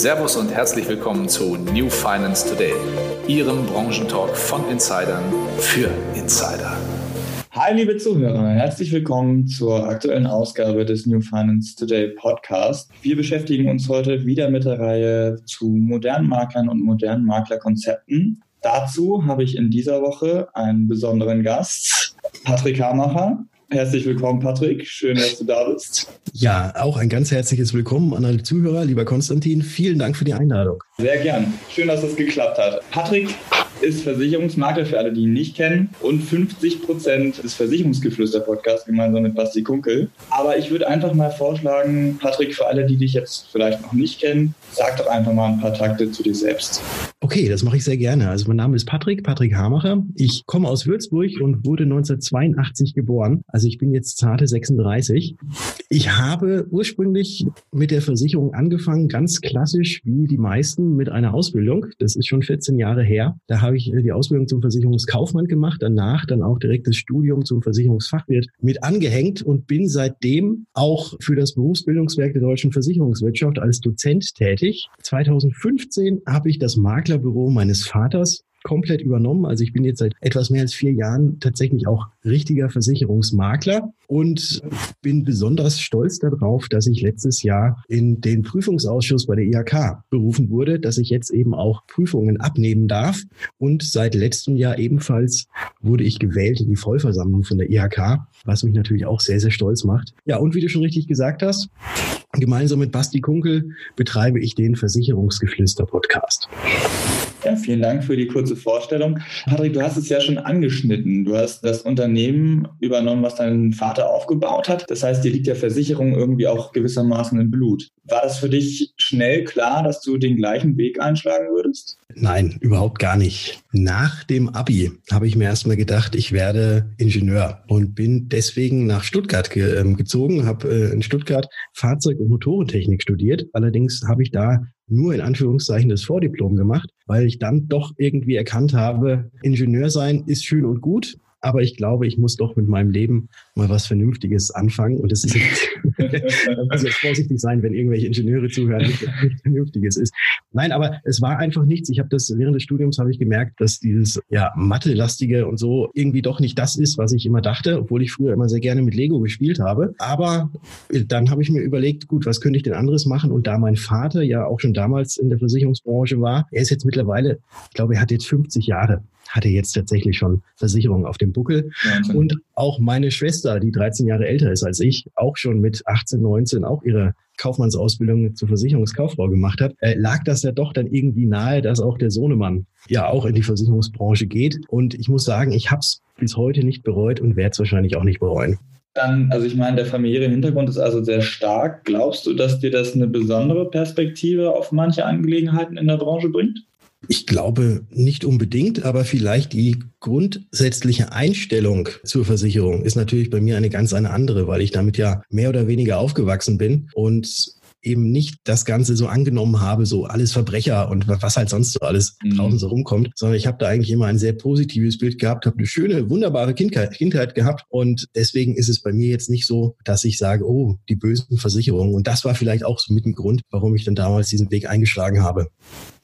Servus und herzlich willkommen zu New Finance Today, Ihrem Branchentalk von Insidern für Insider. Hi, liebe Zuhörer, herzlich willkommen zur aktuellen Ausgabe des New Finance Today Podcast. Wir beschäftigen uns heute wieder mit der Reihe zu modernen Maklern und modernen Maklerkonzepten. Dazu habe ich in dieser Woche einen besonderen Gast, Patrick Hamacher. Herzlich willkommen, Patrick. Schön, dass du da bist. Ja, auch ein ganz herzliches Willkommen an alle Zuhörer. Lieber Konstantin, vielen Dank für die Einladung. Sehr gern. Schön, dass es geklappt hat. Patrick ist Versicherungsmakler für alle, die ihn nicht kennen und 50 Prozent des Versicherungsgeflüster-Podcasts gemeinsam mit Basti Kunkel. Aber ich würde einfach mal vorschlagen, Patrick, für alle, die dich jetzt vielleicht noch nicht kennen, sag doch einfach mal ein paar Takte zu dir selbst. Okay, das mache ich sehr gerne. Also mein Name ist Patrick, Patrick Hamacher. Ich komme aus Würzburg und wurde 1982 geboren. Also ich bin jetzt zarte 36. Ich habe ursprünglich mit der Versicherung angefangen, ganz klassisch wie die meisten mit einer Ausbildung. Das ist schon 14 Jahre her. Da habe ich äh, die Ausbildung zum Versicherungskaufmann gemacht, danach dann auch direkt das Studium zum Versicherungsfachwirt mit angehängt und bin seitdem auch für das Berufsbildungswerk der deutschen Versicherungswirtschaft als Dozent tätig. 2015 habe ich das Maklerbüro meines Vaters komplett übernommen. Also ich bin jetzt seit etwas mehr als vier Jahren tatsächlich auch richtiger Versicherungsmakler und bin besonders stolz darauf, dass ich letztes Jahr in den Prüfungsausschuss bei der IHK berufen wurde, dass ich jetzt eben auch Prüfungen abnehmen darf. Und seit letztem Jahr ebenfalls wurde ich gewählt in die Vollversammlung von der IHK, was mich natürlich auch sehr, sehr stolz macht. Ja, und wie du schon richtig gesagt hast, gemeinsam mit Basti Kunkel betreibe ich den Versicherungsgeflüster-Podcast. Ja, vielen Dank für die kurze Vorstellung. Patrick, du hast es ja schon angeschnitten. Du hast das Unternehmen übernommen, was dein Vater aufgebaut hat. Das heißt, dir liegt ja Versicherung irgendwie auch gewissermaßen im Blut. War das für dich schnell klar, dass du den gleichen Weg einschlagen würdest? Nein, überhaupt gar nicht. Nach dem Abi habe ich mir erstmal gedacht, ich werde Ingenieur und bin deswegen nach Stuttgart ge äh, gezogen, habe äh, in Stuttgart Fahrzeug- und Motorentechnik studiert. Allerdings habe ich da nur in Anführungszeichen das Vordiplom gemacht, weil ich dann doch irgendwie erkannt habe, Ingenieur sein ist schön und gut, aber ich glaube, ich muss doch mit meinem Leben mal was Vernünftiges anfangen. Und es ist jetzt, muss jetzt vorsichtig sein, wenn irgendwelche Ingenieure zuhören, nicht, nicht Vernünftiges ist. Nein, aber es war einfach nichts. Ich habe das während des Studiums habe ich gemerkt, dass dieses ja Mathe-lastige und so irgendwie doch nicht das ist, was ich immer dachte, obwohl ich früher immer sehr gerne mit Lego gespielt habe. Aber dann habe ich mir überlegt, gut, was könnte ich denn anderes machen? Und da mein Vater ja auch schon damals in der Versicherungsbranche war, er ist jetzt mittlerweile, ich glaube, er hat jetzt 50 Jahre hatte jetzt tatsächlich schon Versicherung auf dem Buckel. Ja, und auch meine Schwester, die 13 Jahre älter ist als ich, auch schon mit 18, 19 auch ihre Kaufmannsausbildung zur Versicherungskauffrau gemacht hat, äh, lag das ja doch dann irgendwie nahe, dass auch der Sohnemann ja auch in die Versicherungsbranche geht. Und ich muss sagen, ich habe es bis heute nicht bereut und werde es wahrscheinlich auch nicht bereuen. Dann, also ich meine, der familiäre Hintergrund ist also sehr stark. Glaubst du, dass dir das eine besondere Perspektive auf manche Angelegenheiten in der Branche bringt? Ich glaube nicht unbedingt, aber vielleicht die grundsätzliche Einstellung zur Versicherung ist natürlich bei mir eine ganz eine andere, weil ich damit ja mehr oder weniger aufgewachsen bin und eben nicht das Ganze so angenommen habe, so alles Verbrecher und was halt sonst so alles mhm. draußen so rumkommt, sondern ich habe da eigentlich immer ein sehr positives Bild gehabt, habe eine schöne, wunderbare Kindheit, Kindheit gehabt und deswegen ist es bei mir jetzt nicht so, dass ich sage, oh, die bösen Versicherungen. Und das war vielleicht auch so mit dem Grund, warum ich dann damals diesen Weg eingeschlagen habe.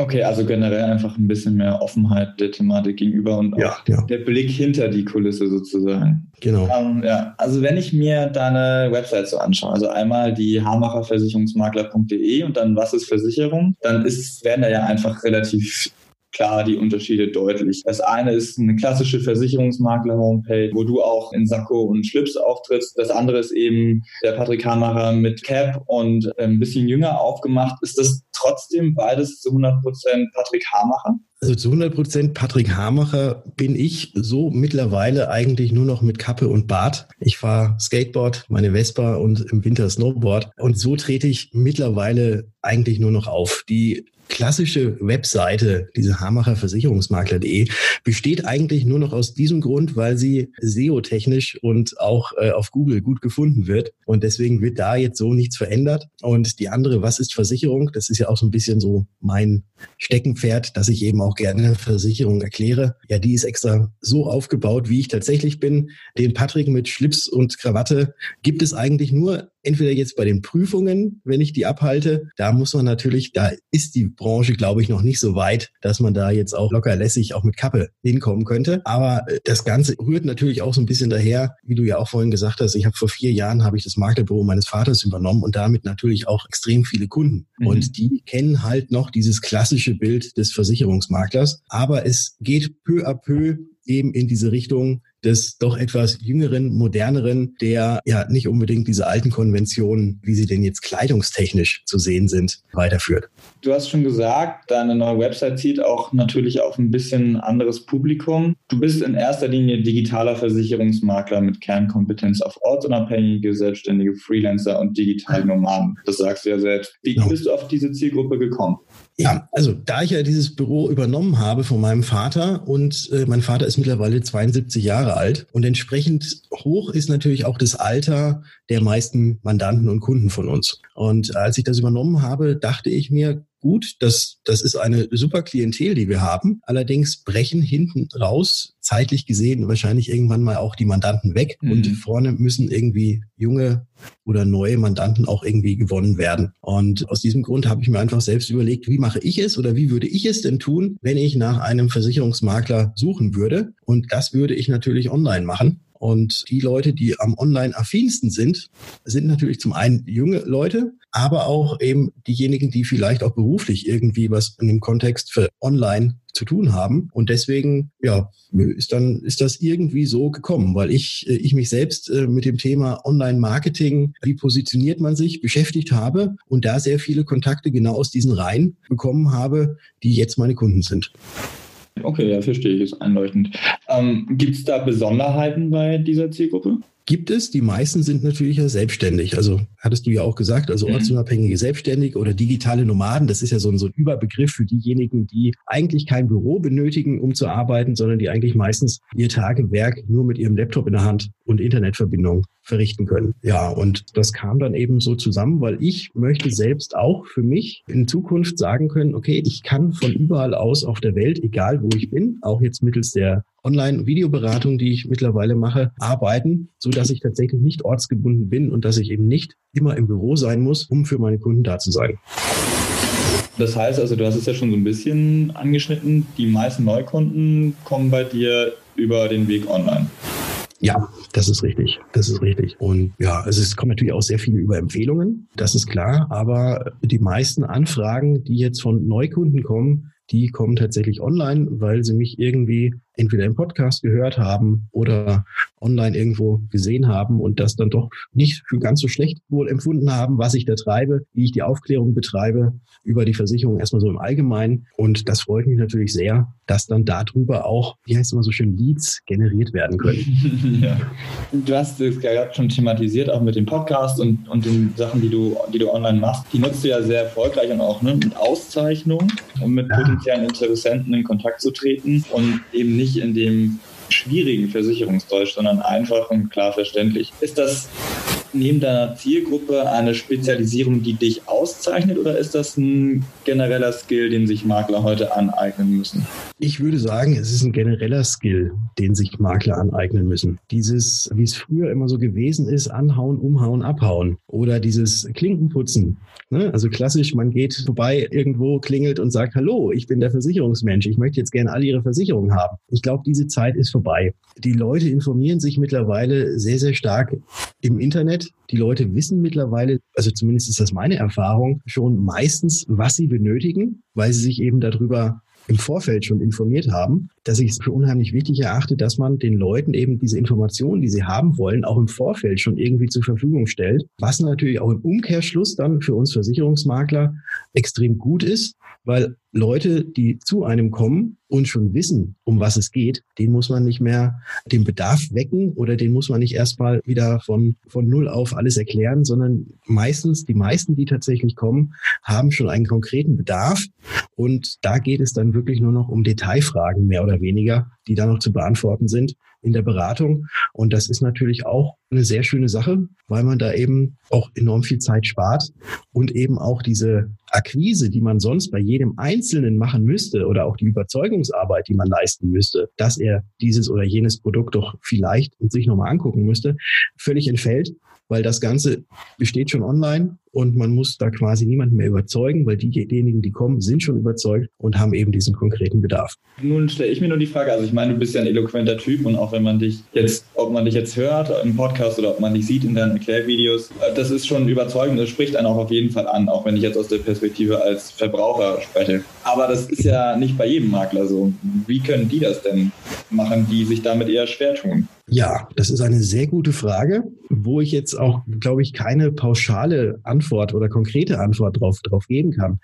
Okay, also generell einfach ein bisschen mehr Offenheit der Thematik gegenüber und ja, auch ja. der Blick hinter die Kulisse sozusagen. Genau. Um, ähm, ja, also wenn ich mir deine Website so anschaue, also einmal die Hamacherversicherungsmakler.de und dann was ist Versicherung, dann ist, werden da ja einfach relativ klar die Unterschiede deutlich. Das eine ist eine klassische Versicherungsmakler-Homepage, wo du auch in Sakko und Schlips auftrittst. Das andere ist eben der Patrick Hamacher mit Cap und ein bisschen jünger aufgemacht. Ist das trotzdem beides zu 100 Prozent Patrick Hamacher? Also zu 100 Prozent Patrick Hamacher bin ich so mittlerweile eigentlich nur noch mit Kappe und Bart. Ich fahre Skateboard, meine Vespa und im Winter Snowboard. Und so trete ich mittlerweile eigentlich nur noch auf. Die klassische Webseite, diese Hamacher Versicherungsmakler.de, besteht eigentlich nur noch aus diesem Grund, weil sie SEO-technisch und auch äh, auf Google gut gefunden wird. Und deswegen wird da jetzt so nichts verändert. Und die andere, was ist Versicherung? Das ist ja auch so ein bisschen so mein Steckenpferd, dass ich eben auch gerne Versicherung erkläre. Ja, die ist extra so aufgebaut, wie ich tatsächlich bin. Den Patrick mit Schlips und Krawatte gibt es eigentlich nur entweder jetzt bei den Prüfungen, wenn ich die abhalte, da muss man natürlich, da ist die Branche, glaube ich, noch nicht so weit, dass man da jetzt auch locker lässig auch mit Kappe hinkommen könnte. Aber äh, das Ganze rührt natürlich auch so ein bisschen daher, wie du ja auch vorhin gesagt hast, ich habe vor vier Jahren habe ich das Maklerbüro meines Vaters übernommen und damit natürlich auch extrem viele Kunden. Mhm. Und die kennen halt noch dieses klassische Bild des Versicherungsmaklers. Aber es geht peu à peu eben in diese Richtung, des doch etwas jüngeren, moderneren, der ja nicht unbedingt diese alten Konventionen, wie sie denn jetzt kleidungstechnisch zu sehen sind, weiterführt. Du hast schon gesagt, deine neue Website zieht auch natürlich auf ein bisschen anderes Publikum. Du bist in erster Linie digitaler Versicherungsmakler mit Kernkompetenz auf ortsunabhängige, selbstständige Freelancer und digitale Nomaden. Das sagst du ja selbst. Wie bist du auf diese Zielgruppe gekommen? Ja, also da ich ja dieses Büro übernommen habe von meinem Vater und äh, mein Vater ist mittlerweile 72 Jahre alt und entsprechend hoch ist natürlich auch das Alter der meisten Mandanten und Kunden von uns. Und als ich das übernommen habe, dachte ich mir, gut, das, das ist eine super Klientel, die wir haben. Allerdings brechen hinten raus, zeitlich gesehen, wahrscheinlich irgendwann mal auch die Mandanten weg mhm. und vorne müssen irgendwie junge oder neue Mandanten auch irgendwie gewonnen werden. Und aus diesem Grund habe ich mir einfach selbst überlegt, wie mache ich es oder wie würde ich es denn tun, wenn ich nach einem Versicherungsmakler suchen würde? Und das würde ich natürlich online machen. Und die Leute, die am online affinsten sind, sind natürlich zum einen junge Leute, aber auch eben diejenigen, die vielleicht auch beruflich irgendwie was in dem Kontext für online zu tun haben. Und deswegen, ja, ist dann, ist das irgendwie so gekommen, weil ich, äh, ich mich selbst äh, mit dem Thema Online-Marketing, wie positioniert man sich, beschäftigt habe und da sehr viele Kontakte genau aus diesen Reihen bekommen habe, die jetzt meine Kunden sind. Okay, ja, verstehe ich, ist einleuchtend. Ähm, Gibt es da Besonderheiten bei dieser Zielgruppe? Gibt es. Die meisten sind natürlich ja selbstständig. Also hattest du ja auch gesagt, also mhm. ortsunabhängige Selbstständige oder digitale Nomaden. Das ist ja so ein, so ein Überbegriff für diejenigen, die eigentlich kein Büro benötigen, um zu arbeiten, sondern die eigentlich meistens ihr Tagewerk nur mit ihrem Laptop in der Hand und Internetverbindung verrichten können. Ja, und das kam dann eben so zusammen, weil ich möchte selbst auch für mich in Zukunft sagen können, okay, ich kann von überall aus auf der Welt, egal wo ich bin, auch jetzt mittels der Online-Videoberatung, die ich mittlerweile mache, arbeiten, so dass ich tatsächlich nicht ortsgebunden bin und dass ich eben nicht immer im Büro sein muss, um für meine Kunden da zu sein. Das heißt also, du hast es ja schon so ein bisschen angeschnitten, die meisten Neukunden kommen bei dir über den Weg online. Ja, das ist richtig. Das ist richtig. Und ja, also es kommt natürlich auch sehr viel über Empfehlungen. Das ist klar. Aber die meisten Anfragen, die jetzt von Neukunden kommen, die kommen tatsächlich online, weil sie mich irgendwie entweder im Podcast gehört haben oder online irgendwo gesehen haben und das dann doch nicht für ganz so schlecht wohl empfunden haben, was ich da treibe, wie ich die Aufklärung betreibe über die Versicherung erstmal so im Allgemeinen. Und das freut mich natürlich sehr, dass dann darüber auch, wie heißt es immer so schön, Leads generiert werden können. ja. Du hast es gerade schon thematisiert, auch mit dem Podcast und, und den Sachen, die du, die du online machst. Die nutzt du ja sehr erfolgreich und auch ne, mit Auszeichnung, um mit ja. potenziellen Interessenten in Kontakt zu treten und eben nicht in dem schwierigen Versicherungsdeutsch, sondern einfach und klar verständlich. Ist das neben deiner Zielgruppe eine Spezialisierung, die dich auszeichnet oder ist das ein genereller Skill, den sich Makler heute aneignen müssen? Ich würde sagen, es ist ein genereller Skill, den sich Makler aneignen müssen. Dieses, wie es früher immer so gewesen ist, anhauen, umhauen, abhauen oder dieses Klinkenputzen. Ne? Also klassisch, man geht vorbei irgendwo, klingelt und sagt, hallo, ich bin der Versicherungsmensch, ich möchte jetzt gerne alle Ihre Versicherungen haben. Ich glaube, diese Zeit ist vorbei. Die Leute informieren sich mittlerweile sehr, sehr stark im Internet. Die Leute wissen mittlerweile, also zumindest ist das meine Erfahrung, schon meistens, was sie benötigen, weil sie sich eben darüber im Vorfeld schon informiert haben, dass ich es für unheimlich wichtig erachte, dass man den Leuten eben diese Informationen, die sie haben wollen, auch im Vorfeld schon irgendwie zur Verfügung stellt, was natürlich auch im Umkehrschluss dann für uns Versicherungsmakler extrem gut ist, weil Leute, die zu einem kommen und schon wissen, um was es geht, den muss man nicht mehr den Bedarf wecken oder den muss man nicht erstmal wieder von, von Null auf alles erklären, sondern meistens, die meisten, die tatsächlich kommen, haben schon einen konkreten Bedarf. Und da geht es dann wirklich nur noch um Detailfragen mehr oder weniger, die da noch zu beantworten sind in der Beratung. Und das ist natürlich auch eine sehr schöne Sache, weil man da eben auch enorm viel Zeit spart und eben auch diese Akquise, die man sonst bei jedem Einzelnen machen müsste oder auch die Überzeugungsarbeit, die man leisten müsste, dass er dieses oder jenes Produkt doch vielleicht sich nochmal angucken müsste, völlig entfällt, weil das Ganze besteht schon online und man muss da quasi niemanden mehr überzeugen, weil diejenigen, die kommen, sind schon überzeugt und haben eben diesen konkreten Bedarf. Nun stelle ich mir nur die Frage, also ich meine, du bist ja ein eloquenter Typ und auch wenn man dich jetzt, ob man dich jetzt hört im Podcast oder ob man dich sieht in deinen Erklärvideos, äh, das ist schon überzeugend, das spricht einen auch auf jeden Fall an, auch wenn ich jetzt aus der Perspektive als Verbraucher spreche. Aber das ist ja nicht bei jedem Makler so. Wie können die das denn machen, die sich damit eher schwer tun? Ja, das ist eine sehr gute Frage, wo ich jetzt auch, glaube ich, keine pauschale Antwort oder konkrete Antwort drauf, drauf geben kann.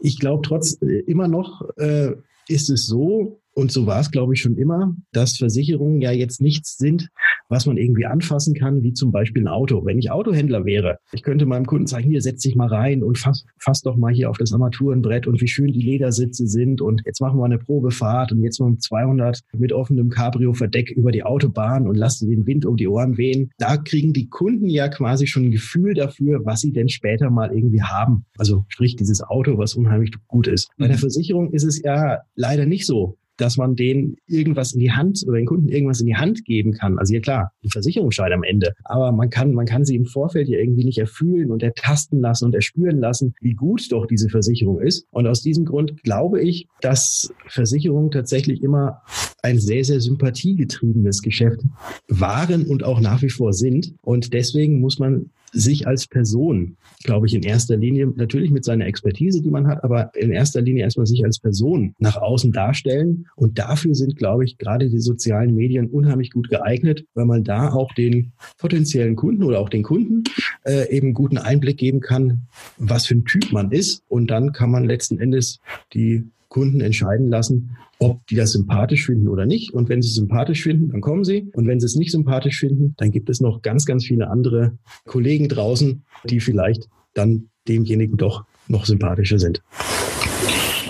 Ich glaube trotz äh, immer noch äh, ist es so, und so war es, glaube ich, schon immer, dass Versicherungen ja jetzt nichts sind, was man irgendwie anfassen kann, wie zum Beispiel ein Auto. Wenn ich Autohändler wäre, ich könnte meinem Kunden sagen, hier setz dich mal rein und fass, fass doch mal hier auf das Armaturenbrett und wie schön die Ledersitze sind und jetzt machen wir eine Probefahrt und jetzt mal 200 mit offenem Cabrio-Verdeck über die Autobahn und lass den Wind um die Ohren wehen. Da kriegen die Kunden ja quasi schon ein Gefühl dafür, was sie denn später mal irgendwie haben. Also sprich dieses Auto, was unheimlich gut ist. Bei der mhm. Versicherung ist es ja leider nicht so dass man denen irgendwas in die Hand oder den Kunden irgendwas in die Hand geben kann. Also ja klar, ein Versicherungsschein am Ende. Aber man kann, man kann sie im Vorfeld ja irgendwie nicht erfühlen und ertasten lassen und erspüren lassen, wie gut doch diese Versicherung ist. Und aus diesem Grund glaube ich, dass Versicherungen tatsächlich immer ein sehr, sehr sympathiegetriebenes Geschäft waren und auch nach wie vor sind. Und deswegen muss man sich als Person, glaube ich, in erster Linie natürlich mit seiner Expertise, die man hat, aber in erster Linie erstmal sich als Person nach außen darstellen. Und dafür sind, glaube ich, gerade die sozialen Medien unheimlich gut geeignet, weil man da auch den potenziellen Kunden oder auch den Kunden äh, eben guten Einblick geben kann, was für ein Typ man ist. Und dann kann man letzten Endes die Kunden entscheiden lassen, ob die das sympathisch finden oder nicht. Und wenn sie es sympathisch finden, dann kommen sie. Und wenn sie es nicht sympathisch finden, dann gibt es noch ganz, ganz viele andere Kollegen draußen, die vielleicht dann demjenigen doch noch sympathischer sind.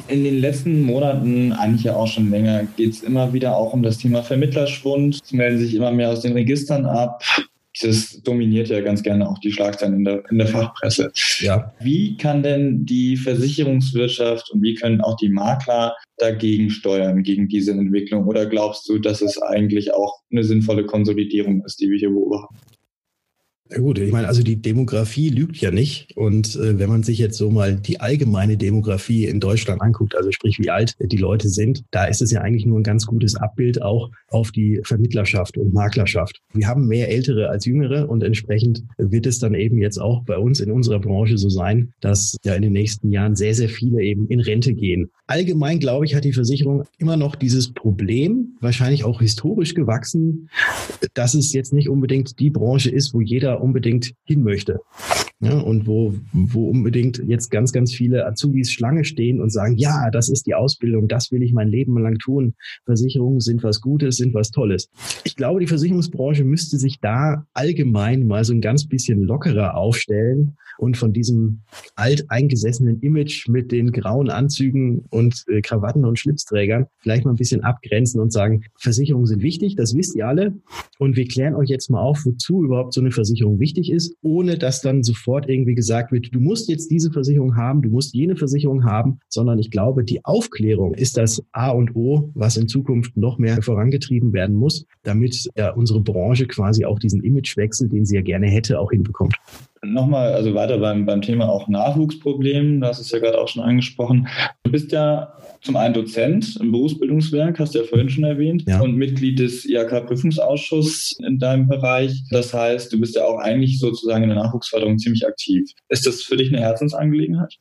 In den letzten Monaten, eigentlich ja auch schon länger, geht es immer wieder auch um das Thema Vermittlerschwund. Es melden sich immer mehr aus den Registern ab das dominiert ja ganz gerne auch die Schlagzeilen in der, in der Fachpresse. Ja. Wie kann denn die Versicherungswirtschaft und wie können auch die Makler dagegen steuern, gegen diese Entwicklung? Oder glaubst du, dass es eigentlich auch eine sinnvolle Konsolidierung ist, die wir hier beobachten? Ja gut, ich meine, also die Demografie lügt ja nicht. Und äh, wenn man sich jetzt so mal die allgemeine Demografie in Deutschland anguckt, also sprich, wie alt die Leute sind, da ist es ja eigentlich nur ein ganz gutes Abbild auch auf die Vermittlerschaft und Maklerschaft. Wir haben mehr Ältere als Jüngere und entsprechend wird es dann eben jetzt auch bei uns in unserer Branche so sein, dass ja in den nächsten Jahren sehr, sehr viele eben in Rente gehen. Allgemein, glaube ich, hat die Versicherung immer noch dieses Problem, wahrscheinlich auch historisch gewachsen, dass es jetzt nicht unbedingt die Branche ist, wo jeder unbedingt hin möchte. Ja, und wo, wo unbedingt jetzt ganz, ganz viele Azubis Schlange stehen und sagen, ja, das ist die Ausbildung, das will ich mein Leben lang tun. Versicherungen sind was Gutes, sind was Tolles. Ich glaube, die Versicherungsbranche müsste sich da allgemein mal so ein ganz bisschen lockerer aufstellen und von diesem alteingesessenen Image mit den grauen Anzügen und äh, Krawatten und Schlipsträgern vielleicht mal ein bisschen abgrenzen und sagen, Versicherungen sind wichtig, das wisst ihr alle. Und wir klären euch jetzt mal auf, wozu überhaupt so eine Versicherung wichtig ist, ohne dass dann sofort irgendwie gesagt wird, du musst jetzt diese Versicherung haben, du musst jene Versicherung haben, sondern ich glaube, die Aufklärung ist das A und O, was in Zukunft noch mehr vorangetrieben werden muss, damit ja, unsere Branche quasi auch diesen Imagewechsel, den sie ja gerne hätte, auch hinbekommt. Nochmal, also weiter beim, beim Thema auch Nachwuchsproblem, das ist ja gerade auch schon angesprochen. Du bist ja zum einen Dozent im Berufsbildungswerk, hast du ja vorhin schon erwähnt, ja. und Mitglied des IHK-Prüfungsausschusses in deinem Bereich. Das heißt, du bist ja auch eigentlich sozusagen in der Nachwuchsförderung ziemlich aktiv. Ist das für dich eine Herzensangelegenheit?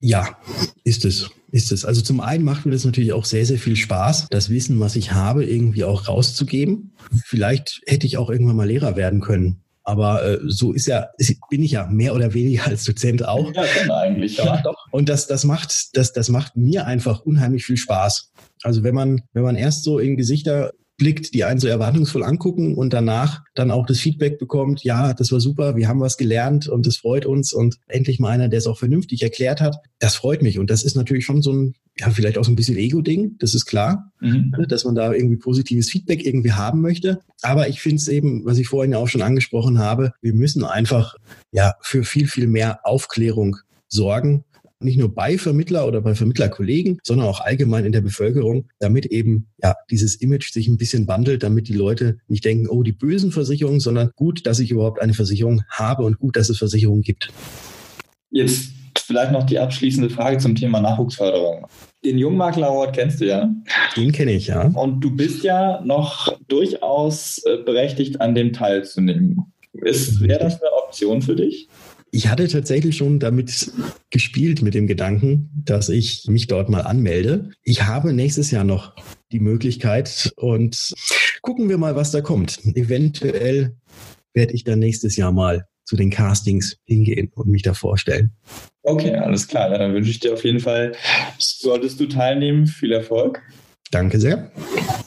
Ja, ist es. Ist es. Also zum einen macht mir das natürlich auch sehr, sehr viel Spaß, das Wissen, was ich habe, irgendwie auch rauszugeben. Vielleicht hätte ich auch irgendwann mal Lehrer werden können. Aber äh, so ist ja, bin ich ja mehr oder weniger als Dozent auch. Ja, schon eigentlich. Ja. Und das, das macht, das, das macht mir einfach unheimlich viel Spaß. Also wenn man, wenn man erst so in Gesichter blickt, die einen so erwartungsvoll angucken und danach dann auch das Feedback bekommt, ja, das war super, wir haben was gelernt und das freut uns und endlich mal einer, der es auch vernünftig erklärt hat, das freut mich und das ist natürlich schon so ein ja, vielleicht auch so ein bisschen Ego-Ding, das ist klar, mhm. Ne, dass man da irgendwie positives Feedback irgendwie haben möchte. Aber ich finde es eben, was ich vorhin ja auch schon angesprochen habe, wir müssen einfach ja für viel, viel mehr Aufklärung sorgen nicht nur bei Vermittler oder bei Vermittlerkollegen, sondern auch allgemein in der Bevölkerung, damit eben ja dieses Image sich ein bisschen wandelt, damit die Leute nicht denken, oh, die bösen Versicherungen, sondern gut, dass ich überhaupt eine Versicherung habe und gut, dass es Versicherungen gibt. Jetzt vielleicht noch die abschließende Frage zum Thema Nachwuchsförderung. Den Jungmakler Award kennst du ja. Den kenne ich, ja. Und du bist ja noch durchaus äh, berechtigt, an dem teilzunehmen. Wäre das eine Option für dich? Ich hatte tatsächlich schon damit gespielt, mit dem Gedanken, dass ich mich dort mal anmelde. Ich habe nächstes Jahr noch die Möglichkeit und gucken wir mal, was da kommt. Eventuell werde ich dann nächstes Jahr mal zu den Castings hingehen und mich da vorstellen. Okay, alles klar. Ja, dann wünsche ich dir auf jeden Fall, solltest du teilnehmen, viel Erfolg. Danke sehr.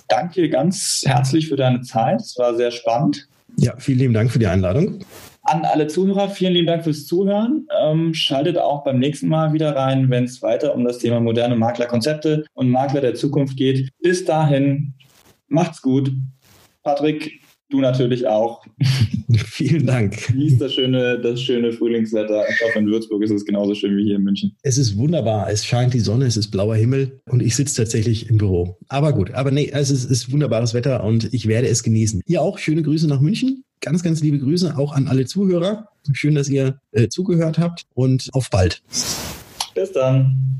Danke ganz herzlich für deine Zeit. Es war sehr spannend. Ja, vielen lieben Dank für die Einladung. An alle Zuhörer, vielen lieben Dank fürs Zuhören. Ähm, schaltet auch beim nächsten Mal wieder rein, wenn es weiter um das Thema moderne Maklerkonzepte und Makler der Zukunft geht. Bis dahin, macht's gut. Patrick, Du natürlich auch. Vielen Dank. Wie ist das schöne, das schöne Frühlingswetter? Ich hoffe, in Würzburg ist es genauso schön wie hier in München. Es ist wunderbar. Es scheint die Sonne, es ist blauer Himmel und ich sitze tatsächlich im Büro. Aber gut, aber nee, es ist, ist wunderbares Wetter und ich werde es genießen. Ihr auch schöne Grüße nach München. Ganz, ganz liebe Grüße auch an alle Zuhörer. Schön, dass ihr äh, zugehört habt und auf bald. Bis dann.